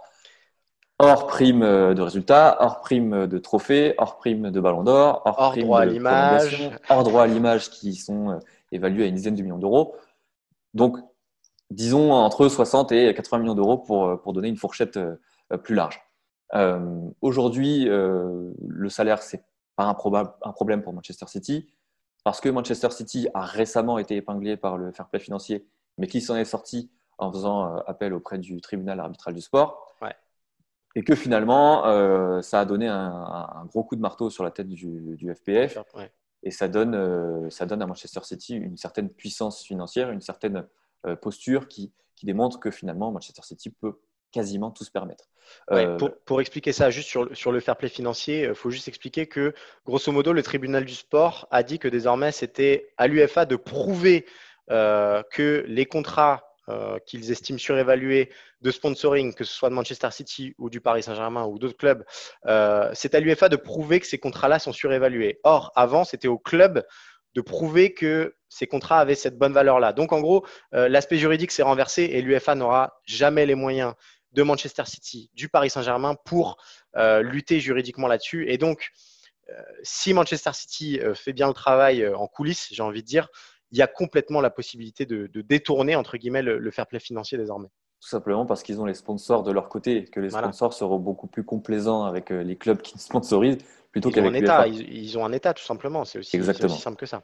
hors prime de résultats, hors prime de trophées, hors prime de ballon d'or, hors, prime droit à l'image. hors droit à l'image qui sont évalué à une dizaine de millions d'euros. Donc, disons entre 60 et 80 millions d'euros pour, pour donner une fourchette euh, plus large. Euh, aujourd'hui, euh, le salaire, c'est pas un, un, problème pour Manchester City, parce que Manchester City a récemment été épinglé par le fair play financier, mais qui s'en est sorti en faisant appel auprès du tribunal arbitral du sport. Et que finalement, ça a donné un, gros coup de marteau sur la tête du, du FPF. Et ça donne, euh, ça donne à Manchester City une certaine puissance financière, une certaine euh, posture qui, qui, démontre que finalement Manchester City peut quasiment tout se permettre. Euh, pour, pour, expliquer ça juste sur, sur le fair play financier, il faut juste expliquer que grosso modo, le tribunal du sport a dit que désormais c'était à l'UFA de prouver que les contrats euh, qu'ils estiment surévalués de sponsoring, que ce soit de Manchester City ou du Paris Saint-Germain ou d'autres clubs, euh, c'est à l'UFA de prouver que ces contrats-là sont surévalués. Or, avant, c'était au club de prouver que ces contrats avaient cette bonne valeur-là. Donc, en gros, euh, l'aspect juridique s'est renversé et l'UFA n'aura jamais les moyens de Manchester City, du Paris Saint-Germain pour lutter juridiquement là-dessus. Et donc, si Manchester City fait bien le travail en coulisses, j'ai envie de dire, il y a complètement la possibilité de, détourner, entre guillemets, le, fair play financier désormais. tout simplement parce qu'ils ont les sponsors de leur côté, que les sponsors seront beaucoup plus complaisants avec les clubs qui sponsorisent plutôt qu'avec l'État. Ils, ils, ont un État, tout simplement. C'est aussi, aussi, simple que ça.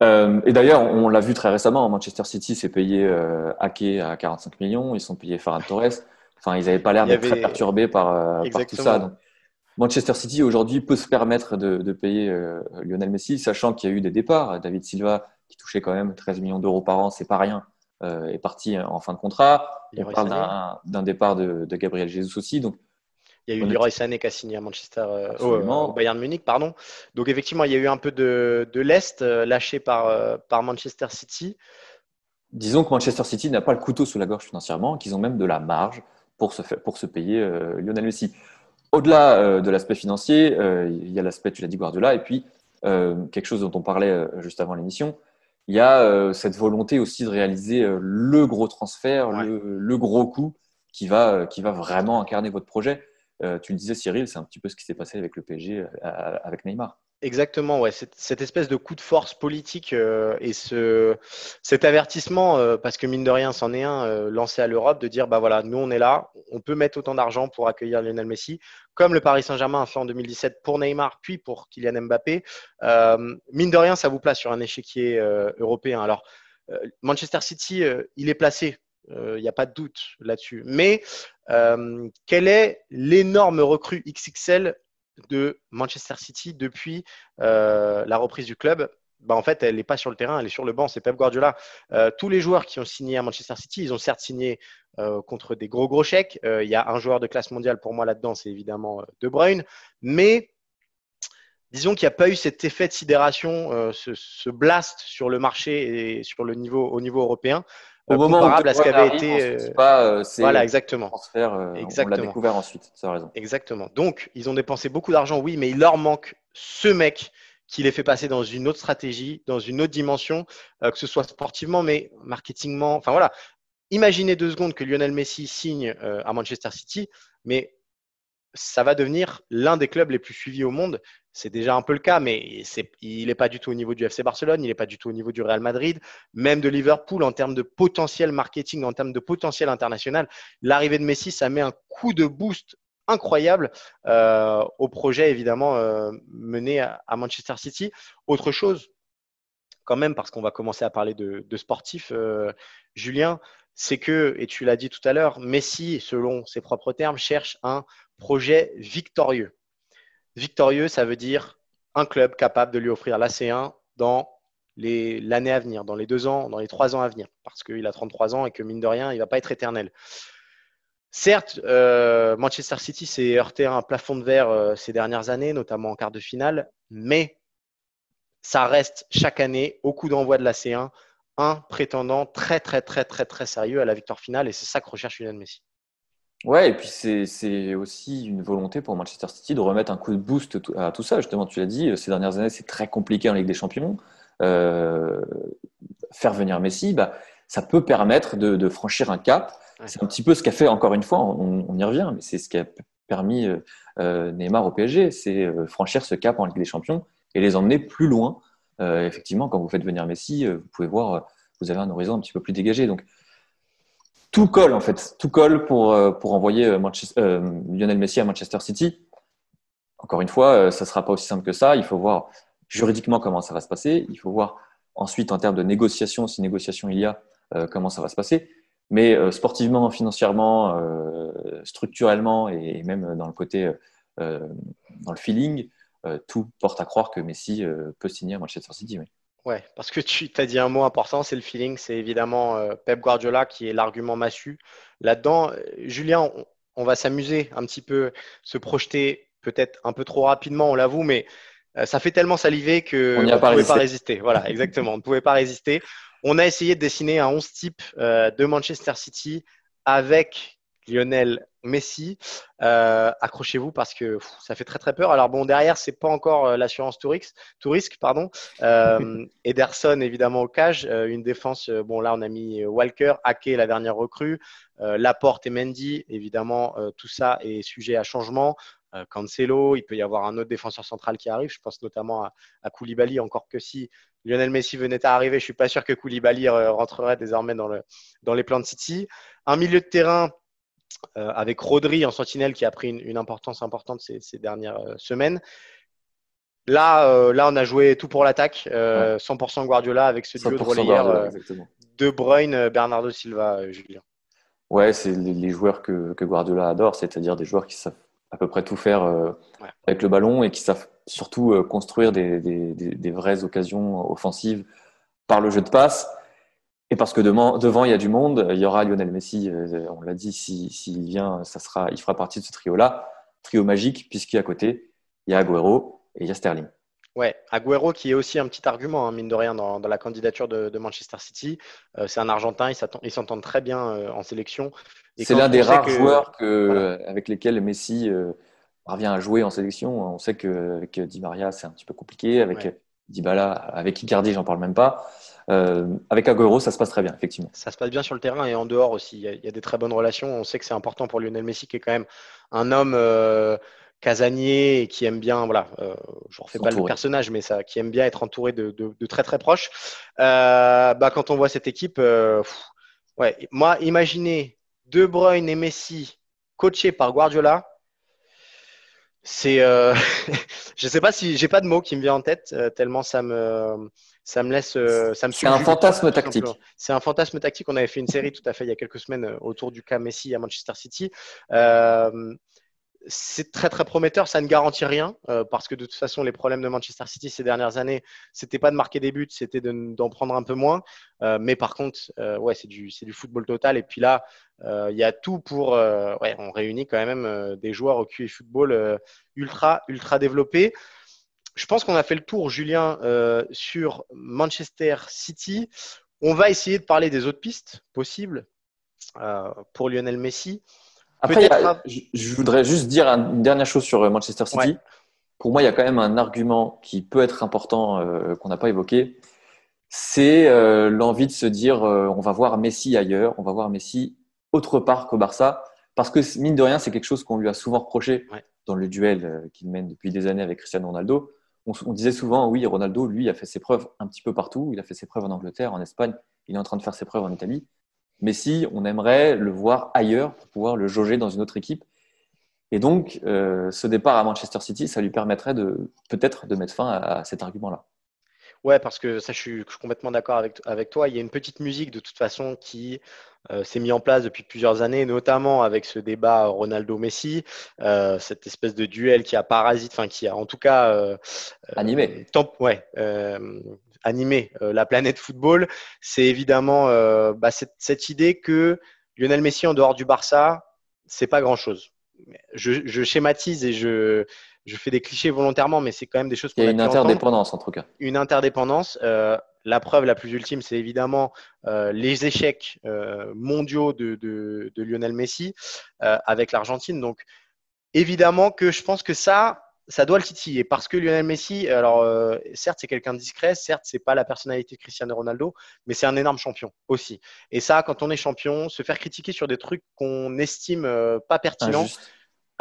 et d'ailleurs, on l'a vu très récemment, Manchester City s'est payé euh, à 45 millions, ils sont payés Ferran Torres. Enfin, ils n'avaient pas l'air d'être très perturbés par, par tout ça. Donc, Manchester City aujourd'hui peut se permettre de, payer euh, Lionel Messi, sachant qu'il y a eu des départs. David Silva, qui touchait quand même 13 millions d'euros par an, c'est pas rien, euh, est parti en fin de contrat. On parle d'un départ de, Gabriel Jesus aussi. Donc, il y a eu Leroy Sané qui a signé à Manchester, euh, au, Bayern Munich, pardon. Donc effectivement, il y a eu un peu de, l'est lâché par, par Manchester City. Disons que Manchester City n'a pas le couteau sous la gorge financièrement, qu'ils ont même de la marge pour se, pour se payer Lionel Messi. Au-delà euh, de l'aspect financier, euh, il y a l'aspect, tu l'as dit, Guardiola, et puis euh, quelque chose dont on parlait juste avant l'émission, il y a cette volonté aussi de réaliser le gros transfert, le, gros coup qui va, qui va vraiment incarner votre projet. tu le disais, Cyril, c'est un petit peu ce qui s'est passé avec le PSG, avec Neymar. Exactement, ouais. Cette, espèce de coup de force politique euh, et ce, cet avertissement, euh, parce que mine de rien, c'en est un, euh, lancé à l'Europe, de dire, bah voilà, nous on est là, on peut mettre autant d'argent pour accueillir Lionel Messi, comme le Paris Saint-Germain a fait en 2017 pour Neymar, puis pour Kylian Mbappé. mine de rien, ça vous place sur un échiquier européen. Alors, Manchester City, il est placé, il n'y a pas de doute là-dessus. Mais quelle est l'énorme recrue XXL de Manchester City depuis euh, la reprise du club, bah, en fait, elle n'est pas sur le terrain, elle est sur le banc. C'est Pep Guardiola. Euh, tous les joueurs qui ont signé à Manchester City, ils ont certes signé euh, contre des gros gros chèques. Il y a un joueur de classe mondiale pour moi là-dedans, c'est évidemment De Bruyne. Mais disons qu'il n'y a pas eu cet effet de sidération, ce, blast sur le marché et sur le niveau, au niveau européen au moment comparable à ce qu'avait été. Euh, pas, euh, voilà, exactement. Transfert, euh, On l'a découvert ensuite, tu as raison. Exactement. Donc, ils ont dépensé beaucoup d'argent, oui, mais il leur manque ce mec qui les fait passer dans une autre stratégie, dans une autre dimension, que ce soit sportivement, mais marketingement. Enfin voilà. Imaginez deux secondes que Lionel Messi signe à Manchester City, mais ça va devenir l'un des clubs les plus suivis au monde. C'est déjà un peu le cas, mais il n'est pas du tout au niveau du FC Barcelone, il n'est pas du tout au niveau du Real Madrid, même de Liverpool en termes de potentiel marketing, en termes de potentiel international. L'arrivée de Messi, ça met un coup de boost incroyable euh, au projet évidemment euh, mené à, Manchester City. Autre chose, quand même, parce qu'on va commencer à parler de, sportifs, euh, Julien, c'est que, et tu l'as dit tout à l'heure, Messi, selon ses propres termes, cherche un projet victorieux. Victorieux, ça veut dire un club capable de lui offrir la C1 dans l'année à venir, dans les deux ans, dans les trois ans à venir, parce qu'il a 33 ans et que mine de rien, il ne va pas être éternel. Certes, euh, Manchester City s'est heurté à un plafond de verre euh, ces dernières années, notamment en quart de finale, mais ça reste chaque année, au coup d'envoi de la C1, un prétendant très, très, très, très, très sérieux à la victoire finale, et c'est ça que recherche Lionel Messi. Ouais, et puis c'est aussi une volonté pour Manchester City de remettre un coup de boost à tout ça. Justement, tu l'as dit, ces dernières années, c'est très compliqué en Ligue des Champions. Euh, faire venir Messi, bah, ça peut permettre de, franchir un cap. C'est un petit peu ce qu'a fait, encore une fois, on, y revient, mais c'est ce qui a permis euh, euh, Neymar au PSG, c'est franchir ce cap en Ligue des Champions et les emmener plus loin. Effectivement, quand vous faites venir Messi, vous pouvez voir, vous avez un horizon un petit peu plus dégagé. Donc, tout colle en fait, tout colle pour, euh, pour envoyer euh, euh, Lionel Messi à Manchester City. Encore une fois, ça ne sera pas aussi simple que ça. Il faut voir juridiquement comment ça va se passer. Il faut voir ensuite en termes de négociation, si négociation il y a, comment ça va se passer. Mais sportivement, financièrement, structurellement et même dans le côté, dans le feeling, tout porte à croire que Messi peut signer à Manchester City. Oui. Ouais, parce que tu as dit un mot important, c'est le feeling. C'est évidemment euh, Pep Guardiola qui est l'argument massu là-dedans. Euh, Julien, on, va s'amuser un petit peu, se projeter peut-être un peu trop rapidement, on l'avoue, mais euh, ça fait tellement saliver que on ne pouvait pas résister. Voilà, exactement, on ne pouvait pas résister. On a essayé de dessiner un 11 type de Manchester City avec Lionel Messi. Euh, accrochez-vous parce que ça fait très très peur. Alors bon, derrière, c'est pas encore euh, l'assurance touriste, touriste pardon. Euh, Ederson évidemment au cage, une défense. bon là, on a mis Walker, Ake la dernière recrue, Laporte et Mendy. Évidemment, tout ça est sujet à changement. Cancelo, il peut y avoir un autre défenseur central qui arrive. Je pense notamment à, à Koulibaly, encore que si Lionel Messi venait à arriver, je suis pas sûr que Koulibaly rentrerait désormais dans, le, dans les plans de City. Un milieu de terrain avec Rodri en sentinelle qui a pris une, importance importante ces, dernières euh, semaines. Là, euh, là, on a joué tout pour l'attaque, 100% Guardiola avec ce duo de relayeurs De Bruyne, Bernardo Silva, Julien. Ouais, c'est les, joueurs que, Guardiola adore, c'est-à-dire des joueurs qui savent à peu près tout faire avec le ballon et qui savent surtout construire des, des, vraies occasions offensives par le jeu de passe. Et parce que devant, devant, il y a du monde, il y aura Lionel Messi, euh, on l'a dit, s'il si, vient, ça sera, il fera partie de ce trio-là. Trio magique, puisqu'à côté, il y a Agüero et il y a Sterling. Ouais, Agüero qui est aussi un petit argument, hein, mine de rien, dans, la candidature de, Manchester City. Euh, c'est un Argentin, il s'entend très bien euh, en sélection. C'est l'un des rares joueurs que, avec lesquels Messi revient à jouer en sélection. On sait qu'avec Di Maria, c'est un petit peu compliqué. Avec Dybala, avec Icardi, j'en parle même pas. Euh, avec Agüero, ça se passe très bien, effectivement. Ça se passe bien sur le terrain et en dehors aussi. Il y a, des très bonnes relations. On sait que c'est important pour Lionel Messi, qui est quand même un homme euh, casanier et qui aime bien, voilà, euh, je ne refais pas le personnage, mais ça, qui aime bien être entouré de, très très proches. bah, quand on voit cette équipe, ouais, moi, imaginez De Bruyne et Messi coachés par Guardiola. C'est, je sais pas si j'ai pas de mots qui me viennent en tête tellement ça me, ça me laisse, euh, ça me C'est un fantasme tactique. C'est un fantasme tactique. On avait fait une série tout à fait il y a quelques semaines euh, autour du cas Messi à Manchester City. Euh, c'est très très prometteur, ça ne garantit rien parce que de toute façon les problèmes de Manchester City ces dernières années, c'était pas de marquer des buts, c'était d'en prendre un peu moins. mais par contre, ouais, c'est du football total. Et puis là, il y a tout pour, ouais, on réunit quand même des joueurs au QI football ultra ultra développés je pense qu'on a fait le tour, Julien, euh, sur Manchester City. On va essayer de parler des autres pistes possibles euh, pour Lionel Messi. Après, je, voudrais juste dire une dernière chose sur euh, Manchester City. Pour moi, il y a quand même un argument qui peut être important qu'on n'a pas évoqué. C'est l'envie de se dire on va voir Messi ailleurs, on va voir Messi autre part qu'au Barça. Parce que, mine de rien, c'est quelque chose qu'on lui a souvent reproché dans le duel qu'il mène depuis des années avec Cristiano Ronaldo on, disait souvent, oui, Ronaldo, lui, a fait ses preuves un petit peu partout. Il a fait ses preuves en Angleterre, en Espagne. Il est en train de faire ses preuves en Italie. Mais si on aimerait le voir ailleurs pour pouvoir le jauger dans une autre équipe. Et donc, euh, ce départ à Manchester City, ça lui permettrait de peut-être de mettre fin à cet argument-là. Ouais, parce que ça, je suis, complètement d'accord avec, avec toi. Il y a une petite musique de toute façon qui euh, s'est mise en place depuis plusieurs années, notamment avec ce débat Ronaldo-Messi, euh, cette espèce de duel qui a parasite, enfin qui a en tout cas euh, animé, ouais, animé la planète football. C'est évidemment bah, cette, cette, idée que Lionel Messi en dehors du Barça, c'est pas grand-chose. Je, je schématise et je je fais des clichés volontairement, mais c'est quand même des choses Il y a, une interdépendance en tout cas. Une interdépendance. Euh, la preuve la plus ultime, c'est évidemment euh, les échecs euh, mondiaux de, de, Lionel Messi avec l'Argentine. Donc, évidemment que je pense que ça, ça doit le titiller parce que Lionel Messi, alors certes c'est quelqu'un de discret, certes c'est pas la personnalité de Cristiano Ronaldo, mais c'est un énorme champion aussi. Et ça, quand on est champion, se faire critiquer sur des trucs qu'on estime pas pertinents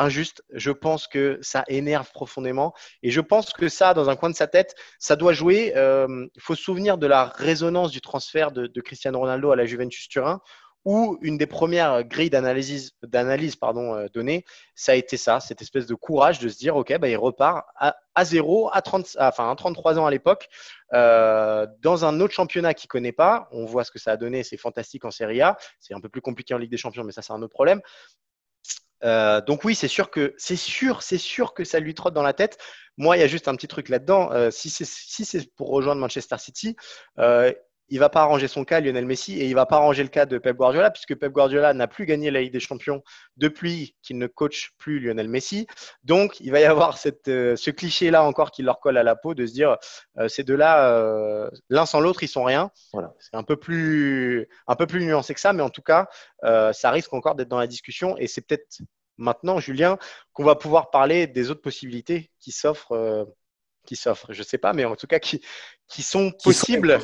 injuste. Je pense que ça énerve profondément. Et je pense que ça, dans un coin de sa tête, ça doit jouer. Euh, il faut se souvenir de la résonance du transfert de, Cristiano Ronaldo à la Juventus Turin, où une des premières grilles d'analyse, euh, données, ça a été ça, cette espèce de courage de se dire, OK, bah, il repart à, à zéro, à, 30, enfin, 33 ans à l'époque, euh, dans un autre championnat qu'il ne connaît pas. On voit ce que ça a donné, c'est fantastique en Serie A. C'est un peu plus compliqué en Ligue des Champions, mais ça, c'est un autre problème. Euh, donc oui, c'est sûr que c'est sûr, c'est sûr que ça lui trotte dans la tête. Moi, il y a juste un petit truc là-dedans. Euh, si c'est pour rejoindre Manchester City, il va pas arranger son cas, Lionel Messi, et il va pas arranger le cas de Pep Guardiola, puisque Pep Guardiola n'a plus gagné la Ligue des Champions depuis qu'il ne coach plus Lionel Messi. Donc, il va y avoir cette, euh, ce cliché-là encore qui leur colle à la peau de se dire, euh, ces deux-là, euh, l'un sans l'autre, ils sont rien. Voilà. C'est un peu plus, un peu plus nuancé que ça, mais en tout cas, ça risque encore d'être dans la discussion, et c'est peut-être maintenant, Julien, qu'on va pouvoir parler des autres possibilités qui s'offrent qui s'offrent, je ne sais pas, mais en tout cas qui, qui sont possibles,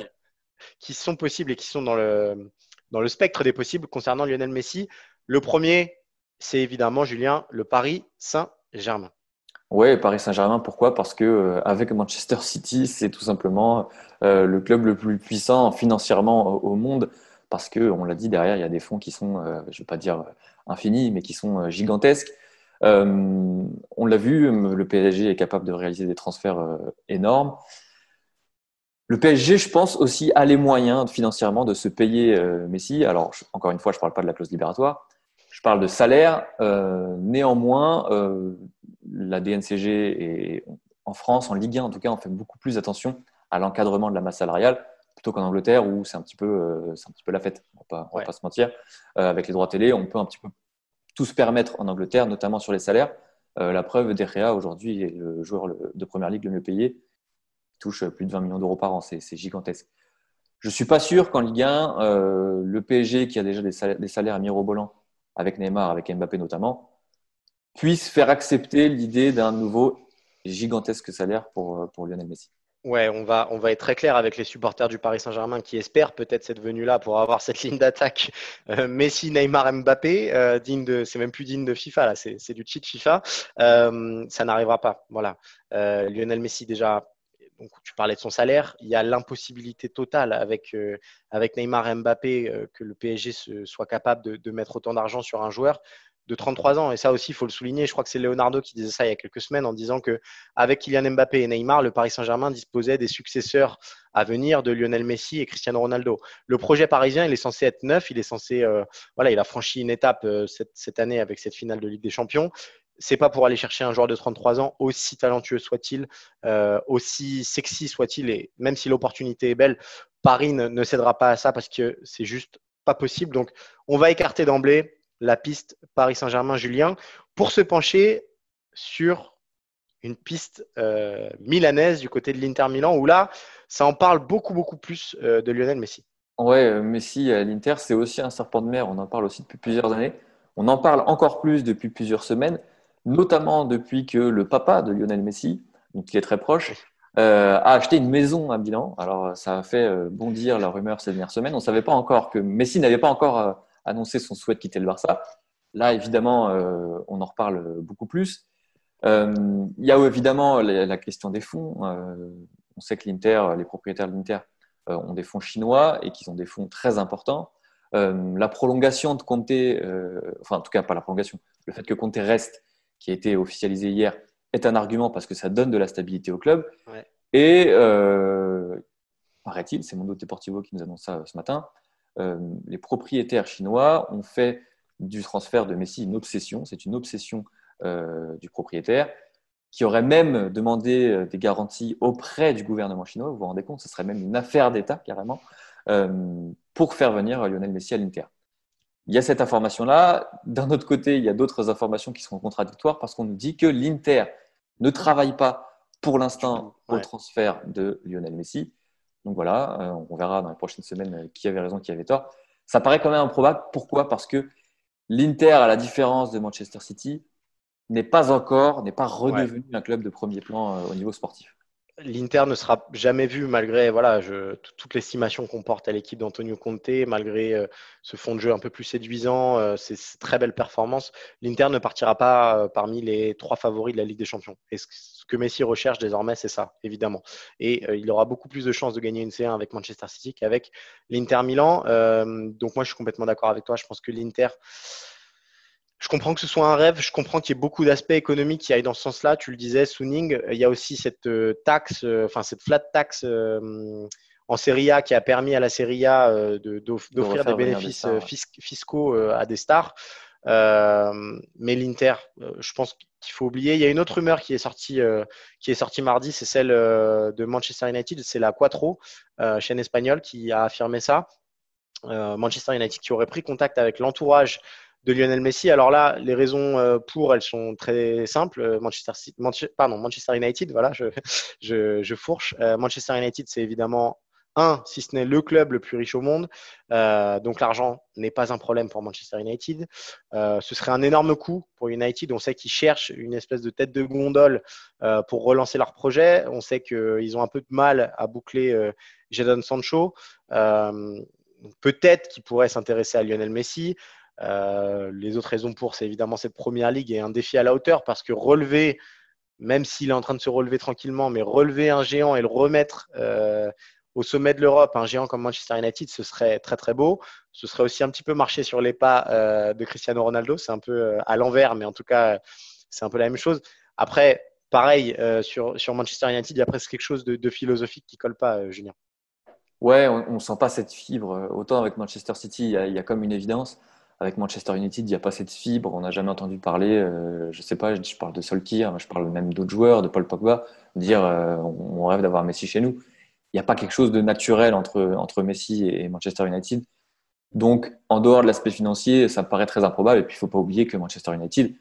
qui sont possibles et qui sont dans le, dans le spectre des possibles concernant Lionel Messi. Le premier, c'est évidemment, Julien, le Paris Saint-Germain. Oui, Paris Saint-Germain, pourquoi? Parce que euh, avec Manchester City, c'est tout simplement euh, le club le plus puissant financièrement au, monde. Parce que, on l'a dit, derrière, il y a des fonds qui sont, euh, je ne vais pas dire infinis, mais qui sont gigantesques. On l'a vu, le PSG est capable de réaliser des transferts énormes. Le PSG, je pense aussi, a les moyens financièrement de se payer euh, Messi. Alors, encore une fois, je ne parle pas de la clause libératoire, je parle de salaire. néanmoins, la DNCG et en France, en Ligue 1 en tout cas, on fait beaucoup plus attention à l'encadrement de la masse salariale plutôt qu'en Angleterre où c'est un petit peu, c'est un petit peu la fête. On ne va, pas se mentir. avec les droits télé, on peut un petit peu tout se permettre en Angleterre, notamment sur les salaires. Euh, la preuve, Derrea aujourd'hui est le joueur de première ligue le mieux payé. Touche plus de 20 millions d'euros par an, c'est gigantesque. Je ne suis pas sûr qu'en Ligue 1, euh, le PSG, qui a déjà des salaires, des salaires avec Neymar, avec Mbappé notamment, puisse faire accepter l'idée d'un nouveau gigantesque salaire pour, pour Lionel Messi. Ouais, on va, on va être très clair avec les supporters du Paris Saint-Germain qui espèrent peut-être cette venue-là pour avoir cette ligne d'attaque euh, Messi, Neymar, Mbappé. Euh, digne de, c'est même plus digne de FIFA là, c'est, du cheat FIFA. Euh, ça n'arrivera pas. Voilà. Lionel Messi déjà. Donc, tu parlais de son salaire. Il y a l'impossibilité totale avec, avec Neymar et Mbappé que le PSG soit capable de, mettre autant d'argent sur un joueur de 33 ans. Et ça aussi, il faut le souligner. Je crois que c'est Leonardo qui disait ça il y a quelques semaines en disant que avec Kylian Mbappé et Neymar, le Paris Saint-Germain disposait des successeurs à venir de Lionel Messi et Cristiano Ronaldo. Le projet parisien, il est censé être neuf. Il est censé, euh, voilà, il a franchi une étape euh, cette, année avec cette finale de Ligue des Champions. C'est pas pour aller chercher un joueur de 33 ans, aussi talentueux soit-il, euh, aussi sexy soit-il, et même si l'opportunité est belle, Paris ne, cédera pas à ça parce que c'est juste pas possible. Donc, on va écarter d'emblée la piste Paris Saint-Germain-Julien pour se pencher sur une piste euh, milanaise du côté de l'Inter Milan où là, ça en parle beaucoup, beaucoup plus euh, de Lionel Messi. Ouais, Messi à l'Inter, c'est aussi un serpent de mer. On en parle aussi depuis plusieurs années. On en parle encore plus depuis plusieurs semaines, notamment depuis que le papa de Lionel Messi, donc qui est très proche, a acheté une maison à Milan. Alors, ça a fait bondir la rumeur ces dernières semaines. On ne savait pas encore que Messi n'avait pas encore annoncé son souhait de quitter le Barça. Là, évidemment, euh, on en reparle beaucoup plus. Euh, il y a évidemment la, question des fonds. Euh, on sait que l'Inter, les propriétaires de l'Inter ont des fonds chinois et qu'ils ont des fonds très importants. la prolongation de Conte, enfin en tout cas pas la prolongation, le fait que Conte reste, qui a été officialisé hier, est un argument parce que ça donne de la stabilité au club. Et paraît-il, c'est Mondo Deportivo qui nous annonce ça ce matin, euh, les propriétaires chinois ont fait du transfert de Messi une obsession. C'est une obsession euh, du propriétaire qui aurait même demandé euh, des garanties auprès du gouvernement chinois. Vous vous rendez compte, ce serait même une affaire d'État carrément pour faire venir Lionel Messi à l'Inter. Il y a cette information-là. D'un autre côté, il y a d'autres informations qui sont contradictoires parce qu'on nous dit que l'Inter ne travaille pas pour l'instant au transfert de Lionel Messi. Donc voilà, euh, on verra dans les prochaines semaines euh, qui avait raison, qui avait tort. Ça paraît quand même improbable. Pourquoi? Parce que l'Inter, à la différence de Manchester City, n'est pas encore, n'est pas redevenu un club de premier plan euh, au niveau sportif l'Inter ne sera jamais vu malgré voilà, je, toute l'estimation qu'on porte à l'équipe d'Antonio Conte, malgré euh, ce fond de jeu un peu plus séduisant, euh, ces, très belles performances. L'Inter ne partira pas euh, parmi les trois favoris de la Ligue des Champions. Et ce, que Messi recherche désormais, c'est ça, évidemment. Et il aura beaucoup plus de chances de gagner une C1 avec Manchester City qu'avec l'Inter Milan. donc moi, je suis complètement d'accord avec toi. Je pense que l'Inter je comprends que ce soit un rêve, je comprends qu'il y ait beaucoup d'aspects économiques qui aillent dans ce sens-là. Tu le disais, Suning, il y a aussi cette euh, taxe, euh, enfin cette flat tax euh, en Serie A qui a permis à la Serie A d'offrir des bénéfices fiscaux à des stars. mais l'Inter, je pense qu'il faut oublier. Il y a une autre rumeur qui est sortie, qui est sortie mardi, c'est celle de Manchester United, c'est la Quattro, chaîne espagnole, qui a affirmé ça. Manchester United qui aurait pris contact avec l'entourage de Lionel Messi. Alors là, les raisons euh, pour, elles sont très simples. Euh, Manchester, pardon, Manchester United, voilà, je, fourche. Euh, Manchester United, c'est évidemment un, si ce n'est le club le plus riche au monde. donc l'argent n'est pas un problème pour Manchester United. ce serait un énorme coup pour United. On sait qu'ils cherchent une espèce de tête de gondole pour relancer leur projet. On sait qu'ils ont un peu de mal à boucler Jadon Sancho. Peut-être qu'ils pourraient s'intéresser à Lionel Messi. Euh, les autres raisons pour, c'est évidemment cette première ligue et un défi à la hauteur parce que relever, même s'il est en train de se relever tranquillement, mais relever un géant et le remettre euh, au sommet de l'Europe, un géant comme Manchester United, ce serait très très beau. Ce serait aussi un petit peu marcher sur les pas euh, de Cristiano Ronaldo. C'est un peu à l'envers, mais en tout cas, c'est un peu la même chose. Après, pareil, sur, sur Manchester United, il y a presque quelque chose de, philosophique qui colle pas, Julien. Ouais, on ne sent pas cette fibre. Autant avec Manchester City, il y a, il y a comme une évidence. Avec Manchester United, il n'y a pas cette fibre, on n'a jamais entendu parler, euh, je sais pas, je, parle de Solskjaer, je parle même d'autres joueurs, de Paul Pogba, dire euh, on rêve d'avoir Messi chez nous. Il n'y a pas quelque chose de naturel entre, entre Messi et Manchester United. Donc, en dehors de l'aspect financier, ça me paraît très improbable. Et puis, il ne faut pas oublier que Manchester United,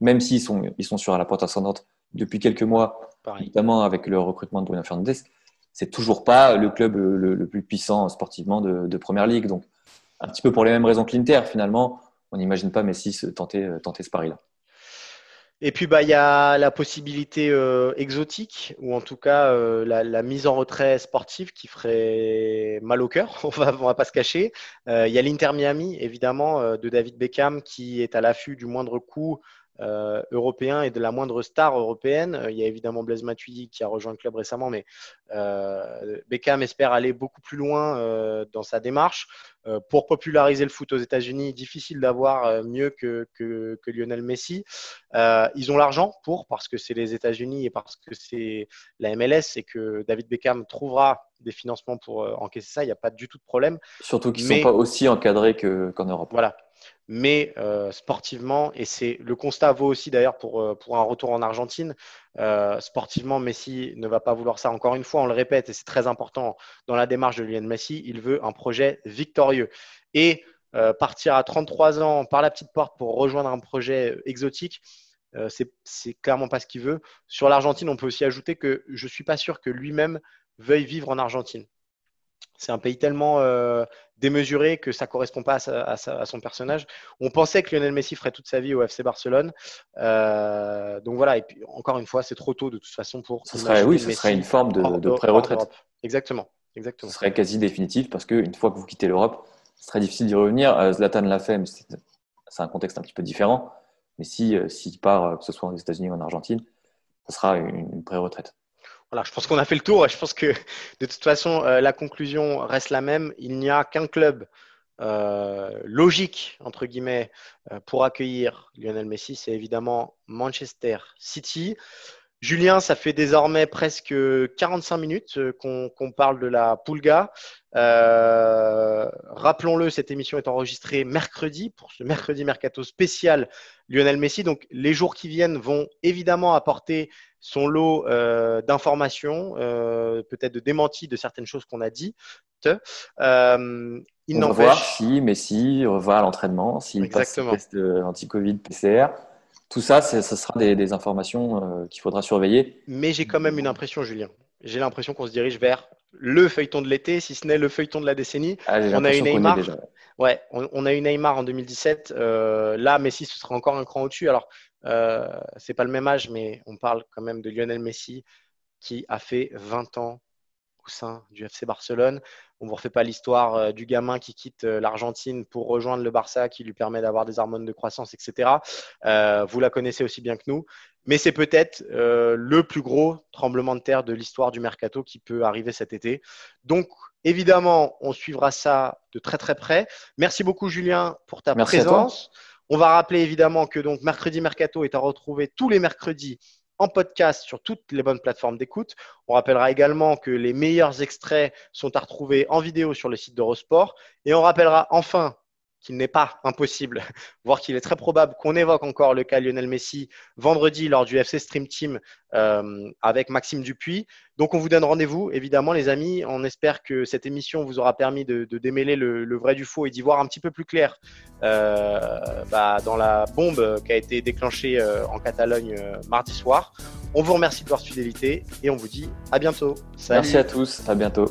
même s'ils sont, ils sont sur la porte ascendante depuis quelques mois, notamment avec le recrutement de Bruno Fernandes, c'est toujours pas le club le, plus puissant sportivement de, de Première Ligue. Donc, un petit peu pour les mêmes raisons que l'Inter, finalement, on n'imagine pas Messi tenter, euh, tenter ce pari-là. Et puis, bah, il y a la possibilité euh, exotique, ou en tout cas euh, la, mise en retrait sportive qui ferait mal au cœur, on va, va pas se cacher. Il y a l'Inter Miami, évidemment, de David Beckham, qui est à l'affût du moindre coup euh, européen et de la moindre star européenne. Euh, il y a évidemment Blaise Matuidi qui a rejoint le club récemment, mais euh, Beckham espère aller beaucoup plus loin dans sa démarche. pour populariser le foot aux États-Unis, difficile d'avoir mieux que, que, Lionel Messi. ils ont l'argent pour, parce que c'est les États-Unis et parce que c'est la MLS et que David Beckham trouvera des financements pour encaisser ça. Il n'y a pas du tout de problème. Surtout qu'ils ne sont pas aussi encadrés qu'en Europe. Voilà mais euh, sportivement, et c'est le constat vaut aussi d'ailleurs pour, euh, pour un retour en Argentine, euh, sportivement, Messi ne va pas vouloir ça. Encore une fois, on le répète, et c'est très important dans la démarche de Lionel Messi, il veut un projet victorieux. Et partir à 33 ans par la petite porte pour rejoindre un projet exotique, c'est clairement pas ce qu'il veut. Sur l'Argentine, on peut aussi ajouter que je ne suis pas sûr que lui-même veuille vivre en Argentine. C'est un pays tellement euh, démesuré que ça ne correspond pas à, son personnage. On pensait que Lionel Messi ferait toute sa vie au FC Barcelone. Euh, donc voilà, et puis encore une fois, c'est trop tôt de toute façon pour. Ce serait, oui, ce serait une forme de, de pré-retraite. Exactement. Exactement. Ce serait quasi définitif parce qu'une fois que vous quittez l'Europe, ce serait difficile d'y revenir. Euh, Zlatan l'a fait, mais c'est un contexte un petit peu différent. Mais s'il si, part, que ce soit aux États-Unis ou en Argentine, ce sera une pré-retraite. Voilà, je pense qu'on a fait le tour. Je pense que de toute façon, euh, la conclusion reste la même. Il n'y a qu'un club euh, logique, entre guillemets, euh, pour accueillir Lionel Messi, c'est évidemment Manchester City. Julien, ça fait désormais presque 45 minutes qu'on parle de la Pulga. Rappelons-le, cette émission est enregistrée mercredi pour ce mercredi mercato spécial Lionel Messi. Donc, les jours qui viennent vont évidemment apporter son lot euh, d'informations, euh, peut-être de démentis de certaines choses qu'on a dites. Euh, il On va voir si Messi va à l'entraînement, s'il passe le test anti-Covid PCR. Tout ça, ce sera des, informations qu'il faudra surveiller. Mais j'ai quand même une impression, Julien. J'ai l'impression qu'on se dirige vers le feuilleton de l'été, si ce n'est le feuilleton de la décennie. Ah, on a eu Neymar. Ouais, on, a eu Neymar en 2017. là, Messi, ce sera encore un cran au-dessus. Alors, euh, c'est pas le même âge, mais on parle quand même de Lionel Messi qui a fait 20 ans au sein du FC Barcelone. On ne vous refait pas l'histoire euh, du gamin qui quitte euh, l'Argentine pour rejoindre le Barça, qui lui permet d'avoir des hormones de croissance, etc. vous la connaissez aussi bien que nous. Mais c'est peut-être le plus gros tremblement de terre de l'histoire du mercato qui peut arriver cet été. Donc, évidemment, on suivra ça de très très près. Merci beaucoup, Julien, pour ta présence. On va rappeler évidemment que donc Mercredi Mercato est à retrouver tous les mercredis en podcast sur toutes les bonnes plateformes d'écoute. On rappellera également que les meilleurs extraits sont à retrouver en vidéo sur le site d'Eurosport. Et on rappellera enfin qu'il n'est pas impossible, voire qu'il est très probable qu'on évoque encore le cas Lionel Messi vendredi lors du FC Stream Team euh, avec Maxime Dupuis. Donc on vous donne rendez-vous, évidemment les amis. On espère que cette émission vous aura permis de, démêler le, vrai du faux et d'y voir un petit peu plus clair euh, bah, dans la bombe qui a été déclenchée euh, en Catalogne mardi soir. On vous remercie de votre fidélité et on vous dit à bientôt. Merci à tous, à bientôt.